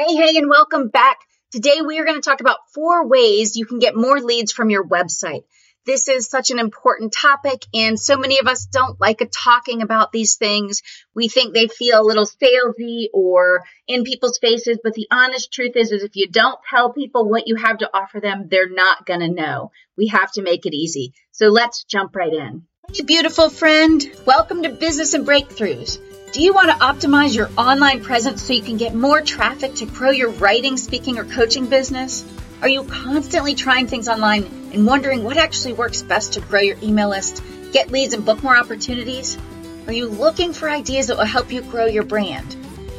Hey, hey, and welcome back. Today we are going to talk about four ways you can get more leads from your website. This is such an important topic, and so many of us don't like talking about these things. We think they feel a little salesy or in people's faces, but the honest truth is, is if you don't tell people what you have to offer them, they're not going to know. We have to make it easy. So let's jump right in. Hey, beautiful friend. Welcome to Business and Breakthroughs. Do you want to optimize your online presence so you can get more traffic to grow your writing, speaking, or coaching business? Are you constantly trying things online and wondering what actually works best to grow your email list, get leads, and book more opportunities? Are you looking for ideas that will help you grow your brand?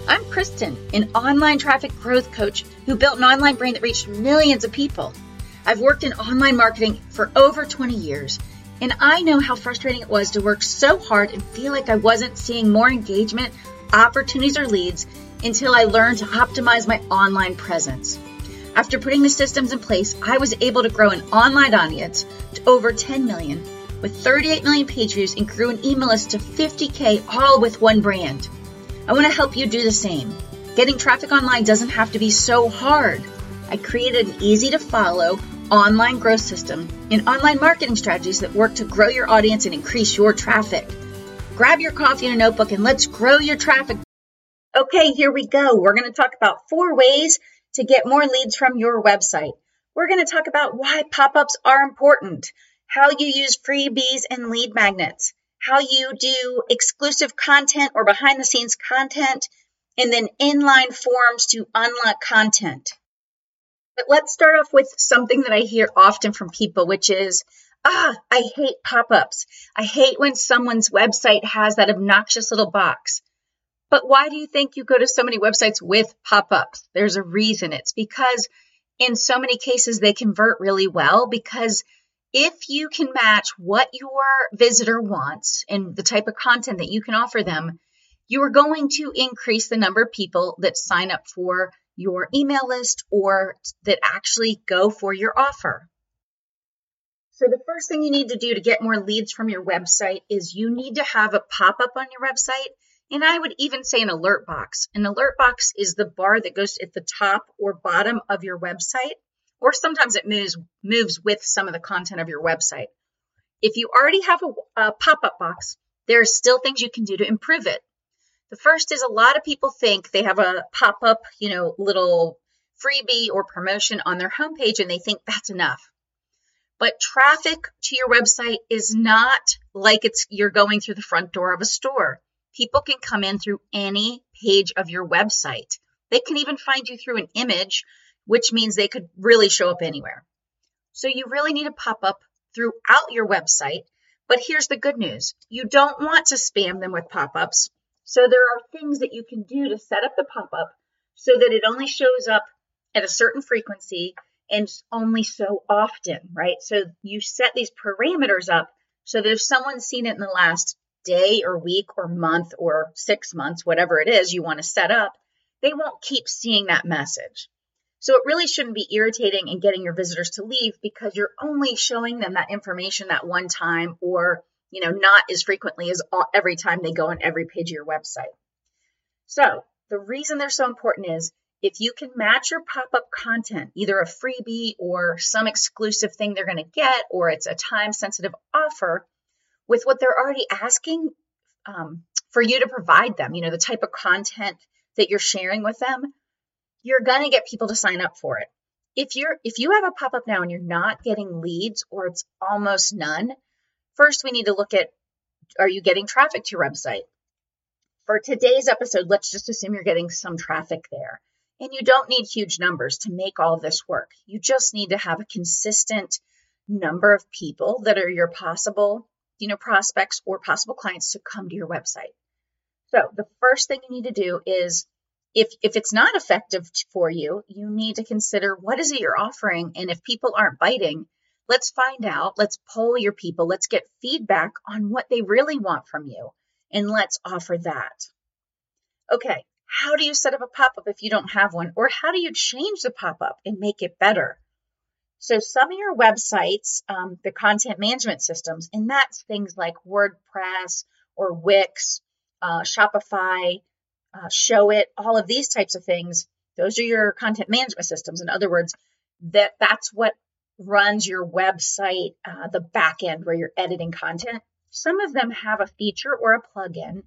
I'm Kristen, an online traffic growth coach who built an online brand that reached millions of people. I've worked in online marketing for over 20 years and I know how frustrating it was to work so hard and feel like I wasn't seeing more engagement, opportunities, or leads until I learned to optimize my online presence. After putting the systems in place, I was able to grow an online audience to over 10 million with 38 million page views and grew an email list to 50K all with one brand. I want to help you do the same. Getting traffic online doesn't have to be so hard. I created an easy to follow online growth system and online marketing strategies that work to grow your audience and increase your traffic. Grab your coffee and a notebook and let's grow your traffic. Okay, here we go. We're going to talk about four ways to get more leads from your website. We're going to talk about why pop ups are important, how you use freebies and lead magnets, how you do exclusive content or behind the scenes content, and then inline forms to unlock content. Let's start off with something that I hear often from people, which is, ah, I hate pop ups. I hate when someone's website has that obnoxious little box. But why do you think you go to so many websites with pop ups? There's a reason. It's because in so many cases they convert really well because if you can match what your visitor wants and the type of content that you can offer them, you are going to increase the number of people that sign up for your email list or that actually go for your offer. So, the first thing you need to do to get more leads from your website is you need to have a pop up on your website. And I would even say an alert box. An alert box is the bar that goes at the top or bottom of your website, or sometimes it moves, moves with some of the content of your website. If you already have a, a pop up box, there are still things you can do to improve it. The first is a lot of people think they have a pop up, you know, little freebie or promotion on their homepage and they think that's enough. But traffic to your website is not like it's you're going through the front door of a store. People can come in through any page of your website. They can even find you through an image, which means they could really show up anywhere. So you really need to pop up throughout your website. But here's the good news. You don't want to spam them with pop-ups so there are things that you can do to set up the pop-up so that it only shows up at a certain frequency and only so often, right? So you set these parameters up so that if someone's seen it in the last day or week or month or six months, whatever it is you want to set up, they won't keep seeing that message. So it really shouldn't be irritating and getting your visitors to leave because you're only showing them that information that one time or you know, not as frequently as all, every time they go on every page of your website. So the reason they're so important is if you can match your pop-up content, either a freebie or some exclusive thing they're going to get, or it's a time-sensitive offer, with what they're already asking um, for you to provide them, you know, the type of content that you're sharing with them, you're going to get people to sign up for it. If you're if you have a pop-up now and you're not getting leads or it's almost none, First, we need to look at are you getting traffic to your website? For today's episode, let's just assume you're getting some traffic there. And you don't need huge numbers to make all this work. You just need to have a consistent number of people that are your possible, you know, prospects or possible clients to come to your website. So the first thing you need to do is if if it's not effective for you, you need to consider what is it you're offering and if people aren't biting, Let's find out. Let's poll your people. Let's get feedback on what they really want from you. And let's offer that. Okay, how do you set up a pop up if you don't have one? Or how do you change the pop up and make it better? So, some of your websites, um, the content management systems, and that's things like WordPress or Wix, uh, Shopify, uh, Showit, all of these types of things, Those are your content management systems. In other words, that that's what runs your website, uh, the back end where you're editing content. Some of them have a feature or a plugin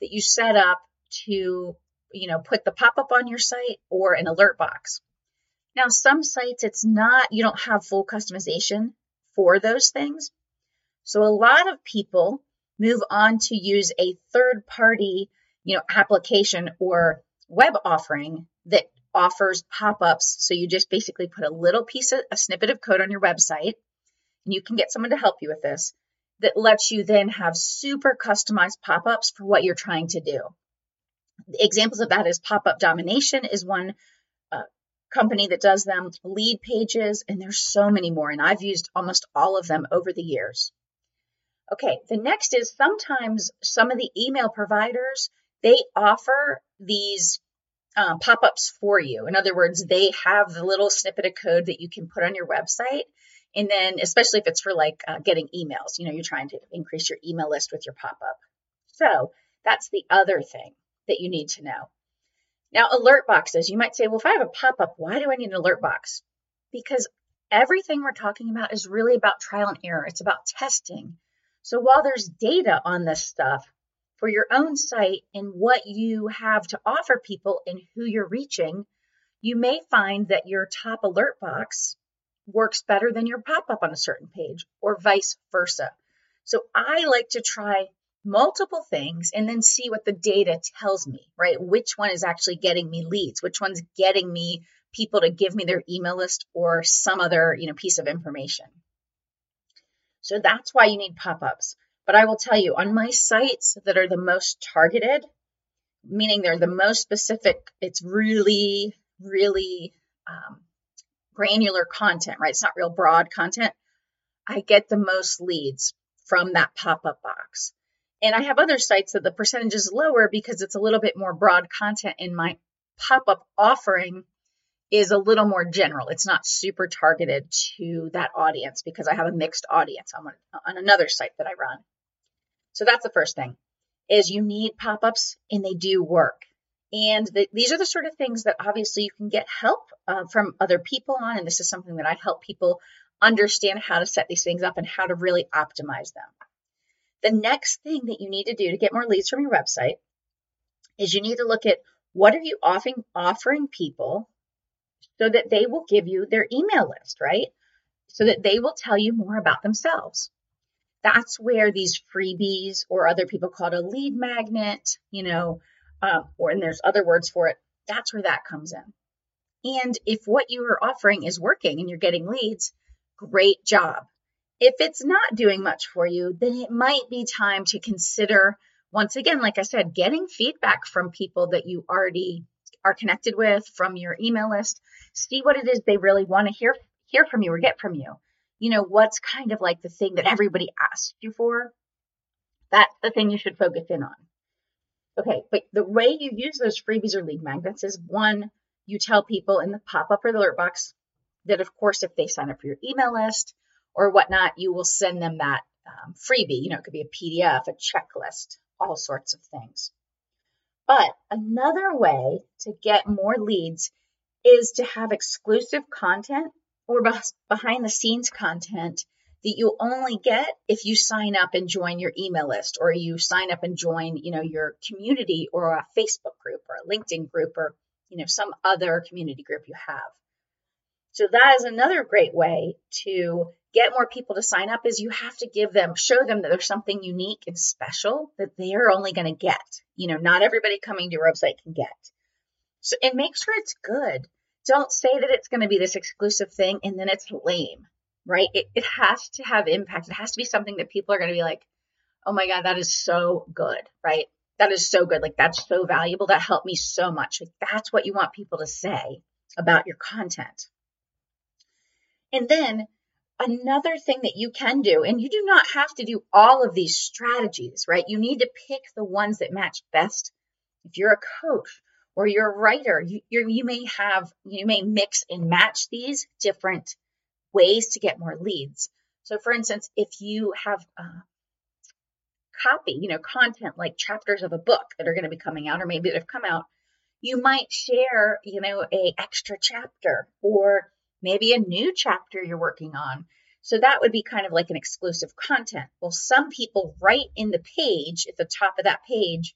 that you set up to, you know, put the pop up on your site or an alert box. Now, some sites, it's not, you don't have full customization for those things. So a lot of people move on to use a third party, you know, application or web offering that offers pop-ups. So you just basically put a little piece of a snippet of code on your website and you can get someone to help you with this that lets you then have super customized pop-ups for what you're trying to do. Examples of that is Popup Domination is one uh, company that does them, Leadpages, and there's so many more. And I've used almost all of them over the years. Okay, the next is sometimes some of the email providers, they offer these um, pop-ups for you. In other words, they have the little snippet of code that you can put on your website. And then, especially if it's for like uh, getting emails, you know, you're trying to increase your email list with your pop-up. So that's the other thing that you need to know. Now, alert boxes, you might say, well, if I have a pop-up, why do I need an alert box? Because everything we're talking about is really about trial and error. It's about testing. So while there's data on this stuff, for your own site and what you have to offer people and who you're reaching, you may find that your top alert box works better than your pop up on a certain page or vice versa. So I like to try multiple things and then see what the data tells me, right? Which one is actually getting me leads? Which one's getting me people to give me their email list or some other, you know, piece of information. So that's why you need pop-ups. But I will tell you, on my sites that are the most targeted, meaning they're the most specific, it's really, really um, granular content, right? It's not real broad content. I get the most leads from that pop up box. And I have other sites that the percentage is lower because it's a little bit more broad content in my pop up offering is a little more general. It's not super targeted to that audience because I have a mixed audience on, on another site that I run. So that's the first thing is you need pop-ups and they do work. And the, these are the sort of things that obviously you can get help uh, from other people on. And this is something that I help people understand how to set these things up and how to really optimize them. The next thing that you need to do to get more leads from your website is you need to look at what are you offering, offering people so that they will give you their email list, right? So that they will tell you more about themselves that's where these freebies or other people call it a lead magnet, you know, uh, or and there's other words for it. That's where that comes in. And if what you are offering is working and you're getting leads, great job. If it's not doing much for you, then it might be time to consider, once again, like I said, getting feedback from people that you already are connected with from your email list. See what it is they really want to hear hear from you or get from you you know, what's kind of like the thing that everybody asked you for. That's the thing you should focus in on. Okay, but the way you use those freebies or lead magnets is one, you tell people in the pop up or the alert box that, of course, if they sign up for your email list or whatnot, you will send them that um, freebie. You know, it could be a PDF, a checklist, all sorts of things. But another way to get more leads is to have exclusive content or behind the scenes content that you only get if you sign up and join your email list or you sign up and join, you know, your community or a Facebook group or a LinkedIn group or, you know, some other community group you have. So that is another great way to get more people to sign up is you have to give them, show them that there's something unique and special that they're only going to get. You know, not everybody coming to your website can get. So, and make sure it's good don't say that it's going to be this exclusive thing and then it's lame, right? It, it has to have impact. It has to be something that people are going to be like, oh my God, that is so good, right? That is so good. Like, that's so valuable. That helped me so much. Like, that's what you want people to say about your content. And then another thing that you can do, and you do not have to do all of these strategies, right? You need to pick the ones that match best. If you're a coach, or you're a writer, you, you may have, you may mix and match these different ways to get more leads. So, for instance, if you have uh, copy, you know, content like chapters of a book that are going to be coming out, or maybe that have come out, You might share, you know, a extra chapter or maybe a new chapter you're working on. So that would be kind of like an exclusive content. Well, some people write in the page, at the top of that page,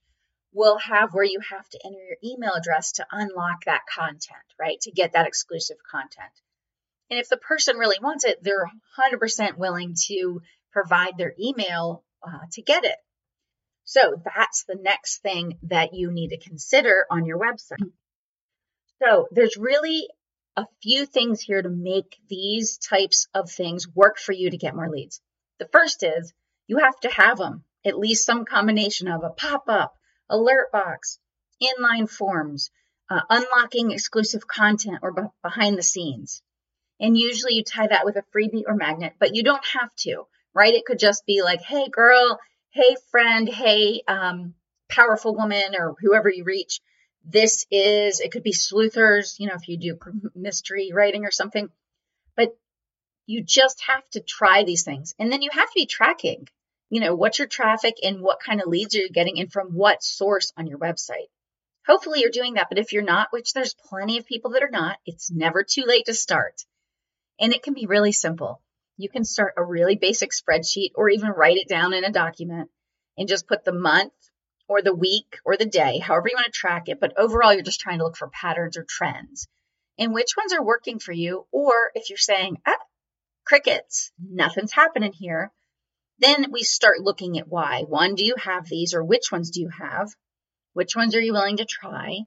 will have where you have to enter your email address to unlock that content, right? To get that exclusive content. And if the person really wants it, they're 100% willing to provide their email uh, to get it. So that's the next thing that you need to consider on your website. So there's really a few things here to make these types of things work for you to get more leads. The first is you have to have them, at least some combination of a pop up, alert box, inline forms, uh, unlocking exclusive content or behind the scenes. And usually you tie that with a freebie or magnet, but you don't have to, right? It could just be like, hey, girl, hey, friend, hey, um, powerful woman, or whoever you reach this is, it could be sleuthers, you know, if you do mystery writing or something, but you just have to try these things. And then you have to be tracking, you know, what's your traffic and what kind of leads are you getting and from what source on your website. Hopefully you're doing that. But if you're not, which there's plenty of people that are not, it's never too late to start. And it can be really simple. You can start a really basic spreadsheet or even write it down in a document and just put the month, or the week or the day, however you want to track it. But overall, you're just trying to look for patterns or trends and which ones are working for you. Or if you're saying, ah, crickets, nothing's happening here, then we start looking at why. One, do you have these or which ones do you have? Which ones are you willing to try?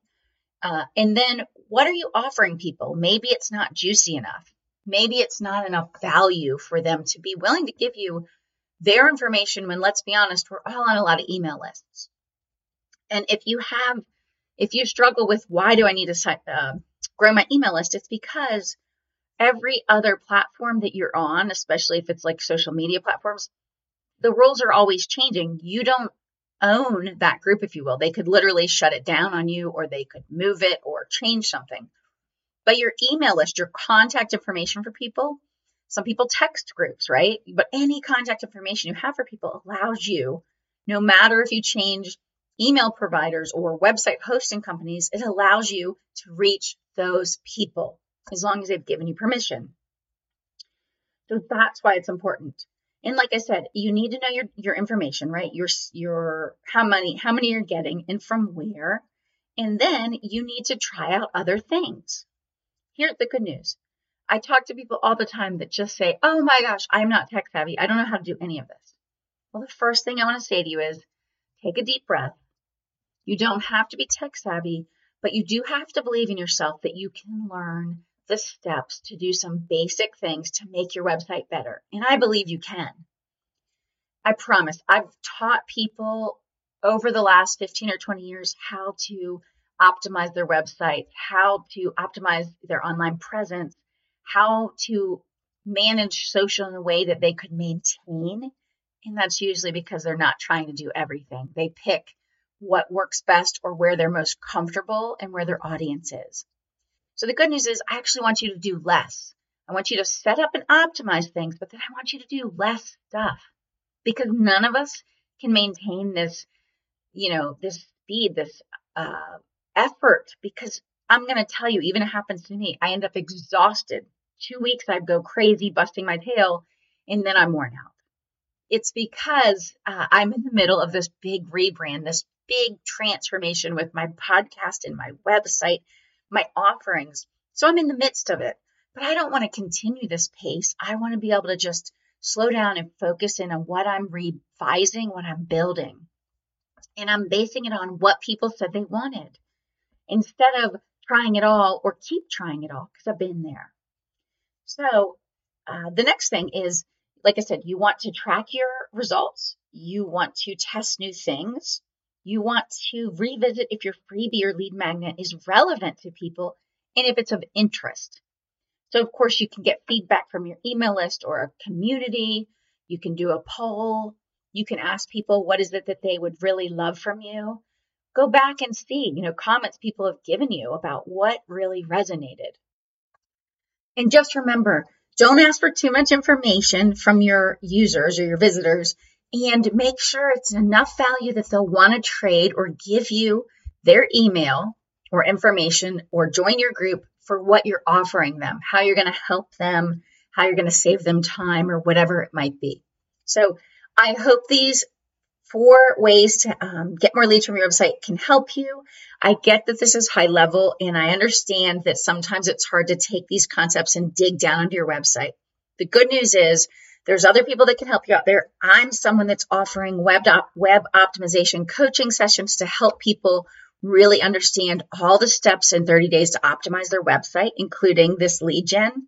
Uh, and then what are you offering people? Maybe it's not juicy enough. Maybe it's not enough value for them to be willing to give you their information when, let's be honest, we're all on a lot of email lists. And if you have, if you struggle with why do I need to uh, grow my email list, it's because every other platform that you're on, especially if it's like social media platforms, the rules are always changing. You don't own that group, if you will. They could literally shut it down on you, or they could move it or change something. But your email list, your contact information for people, some people text groups, right? But any contact information you have for people allows you, no matter if you change email providers or website hosting companies, it allows you to reach those people as long as they've given you permission. So that's why it's important. And like I said, you need to know your, your information, right? Your, your, how many, how many you're getting and from where. And then you need to try out other things. Here's the good news. I talk to people all the time that just say, Oh my gosh, I'm not tech savvy. I don't know how to do any of this. Well, the first thing I want to say to you is take a deep breath you don't have to be tech savvy, but you do have to believe in yourself that you can learn the steps to do some basic things to make your website better. And I believe you can. I promise. I've taught people over the last 15 or 20 years how to optimize their websites, how to optimize their online presence, how to manage social in a way that they could maintain. And that's usually because they're not trying to do everything. They pick what works best or where they're most comfortable and where their audience is. So the good news is I actually want you to do less. I want you to set up and optimize things, but then I want you to do less stuff because none of us can maintain this, you know, this speed, this uh, effort. Because I'm going to tell you, even it happens to me, I end up exhausted. Two weeks, I'd go crazy, busting my tail, and then I'm worn out. It's because uh, I'm in the middle of this big rebrand, this big transformation with my podcast and my website, my offerings. So I'm in the midst of it, but I don't want to continue this pace. I want to be able to just slow down and focus in on what I'm revising, what I'm building. And I'm basing it on what people said they wanted instead of trying it all or keep trying it all because I've been there. So uh, the next thing is, like I said, you want to track your results. You want to test new things. You want to revisit if your freebie or lead magnet is relevant to people and if it's of interest. So, of course, you can get feedback from your email list or a community. You can do a poll. You can ask people what is it that they would really love from you. Go back and see, you know, comments people have given you about what really resonated. And just remember, don't ask for too much information from your users or your visitors and make sure it's enough value that they'll want to trade or give you their email or information or join your group for what you're offering them, how you're going to help them, how you're going to save them time, or whatever it might be. So I hope these four ways to um, get more leads from your website can help you. I get that this is high level, and I understand that sometimes it's hard to take these concepts and dig down into your website. The good news is there's other people that can help you out there. I'm someone that's offering web op- web optimization coaching sessions to help people really understand all the steps in 30 days to optimize their website, including this lead gen.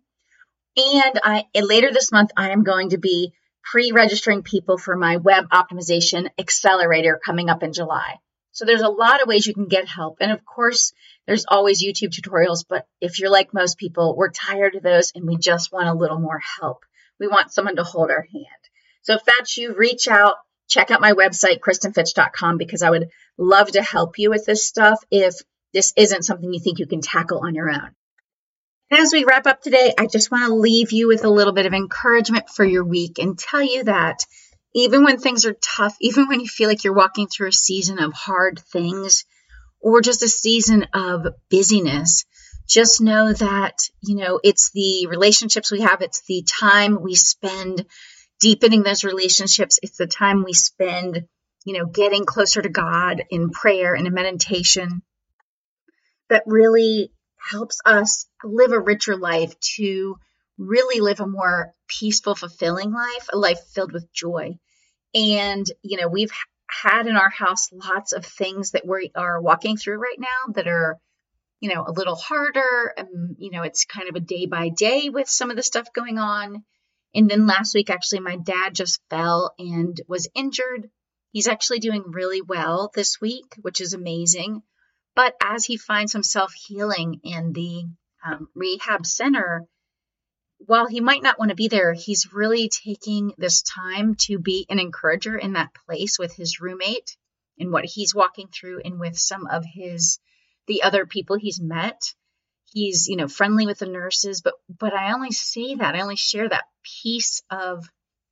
And I later this month, I am going to be pre-registering people for my web optimization accelerator coming up in July. So there's a lot of ways you can get help. And of course, there's always YouTube tutorials, but if you're like most people, we're tired of those and we just want a little more help. We want someone to hold our hand. So if that's you, reach out, check out my website, KristenFitch.com, because I would love to help you with this stuff if this isn't something you think you can tackle on your own. As we wrap up today, I just want to leave you with a little bit of encouragement for your week and tell you that even when things are tough, even when you feel like you're walking through a season of hard things or just a season of busyness, just know that, you know, it's the relationships we have, it's the time we spend deepening those relationships, it's the time we spend, you know, getting closer to God in prayer and in meditation that really helps us live a richer life to really live a more peaceful, fulfilling life, a life filled with joy. And, you know, we've had in our house lots of things that we are walking through right now that are, you know, a little harder. Um, you know, it's kind of a day by day with some of the stuff going on. And then last week, actually, my dad just fell and was injured. He's actually doing really well this week, which is amazing. But as he finds himself healing in the um, rehab center, while he might not want to be there, he's really taking this time to be an encourager in that place with his roommate and what he's walking through and with some of his the other people he's met. He's, you know, friendly with the nurses, but but I only say that, I only share that piece of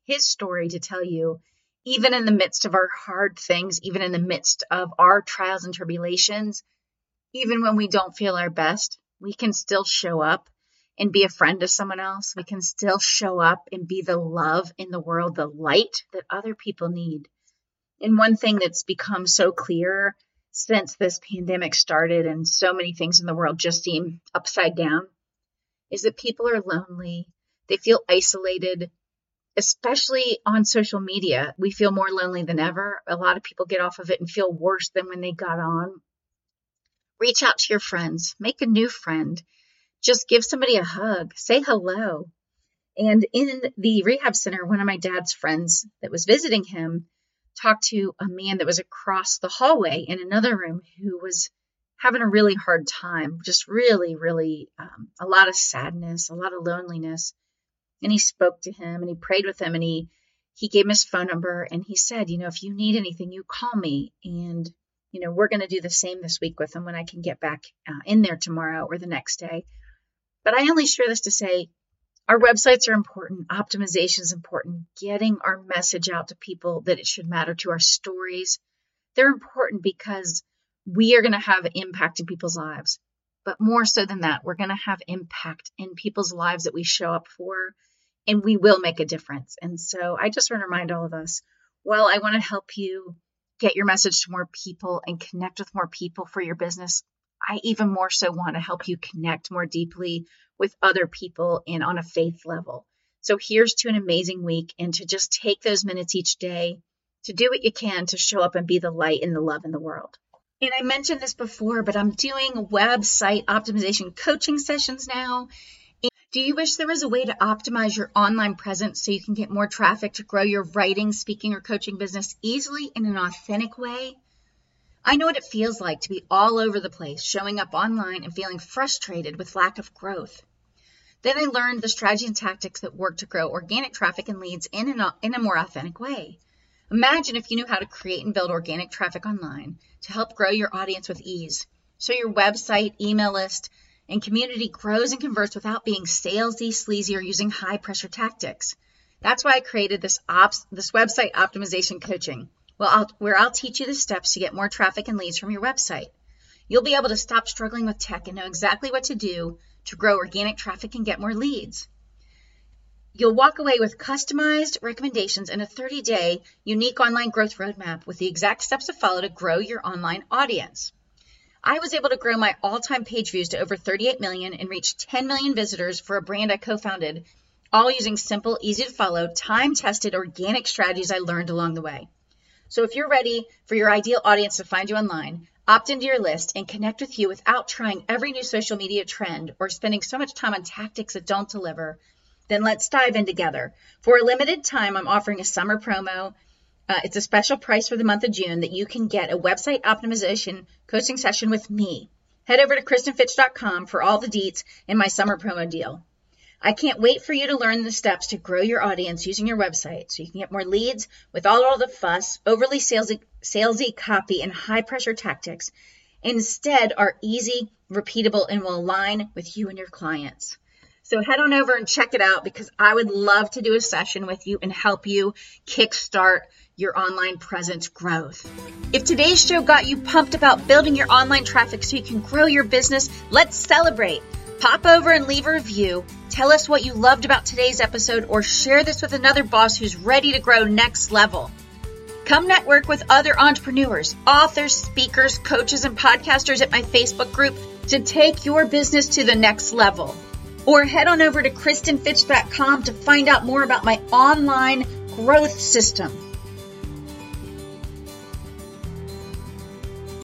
his story to tell you even in the midst of our hard things, even in the midst of our trials and tribulations, even when we don't feel our best, we can still show up and be a friend to someone else. We can still show up and be the love in the world, the light that other people need. And one thing that's become so clear since this pandemic started and so many things in the world just seem upside down is that people are lonely. They feel isolated, especially on social media. We feel more lonely than ever. A lot of people get off of it and feel worse than when they got on. Reach out to your friends, make a new friend just give somebody a hug, say hello. And in the rehab center, one of my dad's friends that was visiting him talked to a man that was across the hallway in another room who was having a really hard time, just really, really um, a lot of sadness, a lot of loneliness. And he spoke to him and he prayed with him and he he gave him his phone number and he said, you know, if you need anything, you call me. And you know, we're going to do the same this week with him when I can get back uh, in there tomorrow or the next day. But I only share this to say our websites are important, optimization is important, getting our message out to people that it should matter to our stories. They're important because we are going to have impact in people's lives. But more so than that, we're going to have impact in people's lives that we show up for, and we will make a difference. And so I just want to remind all of us well, I want to help you get your message to more people and connect with more people for your business, I even more so want to help you connect more deeply with other people and on a faith level. So here's to an amazing week and to just take those minutes each day to do what you can to show up and be the light and the love in the world. And I mentioned this before, but I'm doing website optimization coaching sessions now. Do you wish there was a way to optimize your online presence so you can get more traffic to grow your writing, speaking, or coaching business easily in an authentic way? I know what it feels like to be all over the place, showing up online and feeling frustrated with lack of growth. Then I learned the strategy and tactics that work to grow organic traffic and leads in, an, in a more authentic way. Imagine if you knew how to create and build organic traffic online to help grow your audience with ease. So your website, email list, and community grows and converts without being salesy, sleazy, or using high pressure tactics. That's why I created this ops, this website optimization coaching well, I'll, where I'll teach you the steps to get more traffic and leads from your website. you'll be able to stop struggling with tech and know exactly what to do to grow organic traffic and get more leads. You'll walk away with customized recommendations and a 30 day unique online growth roadmap with the exact steps to follow to grow your online audience. I was able to grow my all time page views to over 38 million and reach 10 million visitors for a brand I co founded, all using simple, easy to follow, time tested organic strategies I learned along the way. So if you're ready for your ideal audience to find you online, opt into your list and connect with you without trying every new social media trend or spending so much time on tactics that don't deliver then let's dive in together. For a limited time, I'm offering a summer promo. Uh, it's a special price for the month of June that you can get a website optimization coaching session with me. Head over to KristenFitch.com for all the deets in my summer promo deal. I can't wait for you to learn the steps to grow your audience using your website so you can get more leads without all the fuss, overly salesy, salesy copy, and high pressure tactics. Instead, are easy, repeatable, and will align with you and your clients. So head on over and check it out because I would love to do a session with you and help you kickstart your online presence growth. If today's show got you pumped about building your online traffic so you can grow your business, let's celebrate. Pop over and leave a review. Tell us what you loved about today's episode or share this with another boss who's ready to grow next level. Come network with other entrepreneurs, authors, speakers, coaches, and podcasters at my Facebook group to take your business to the next level or head on over to KristenFitch.com to find out more about my online growth system.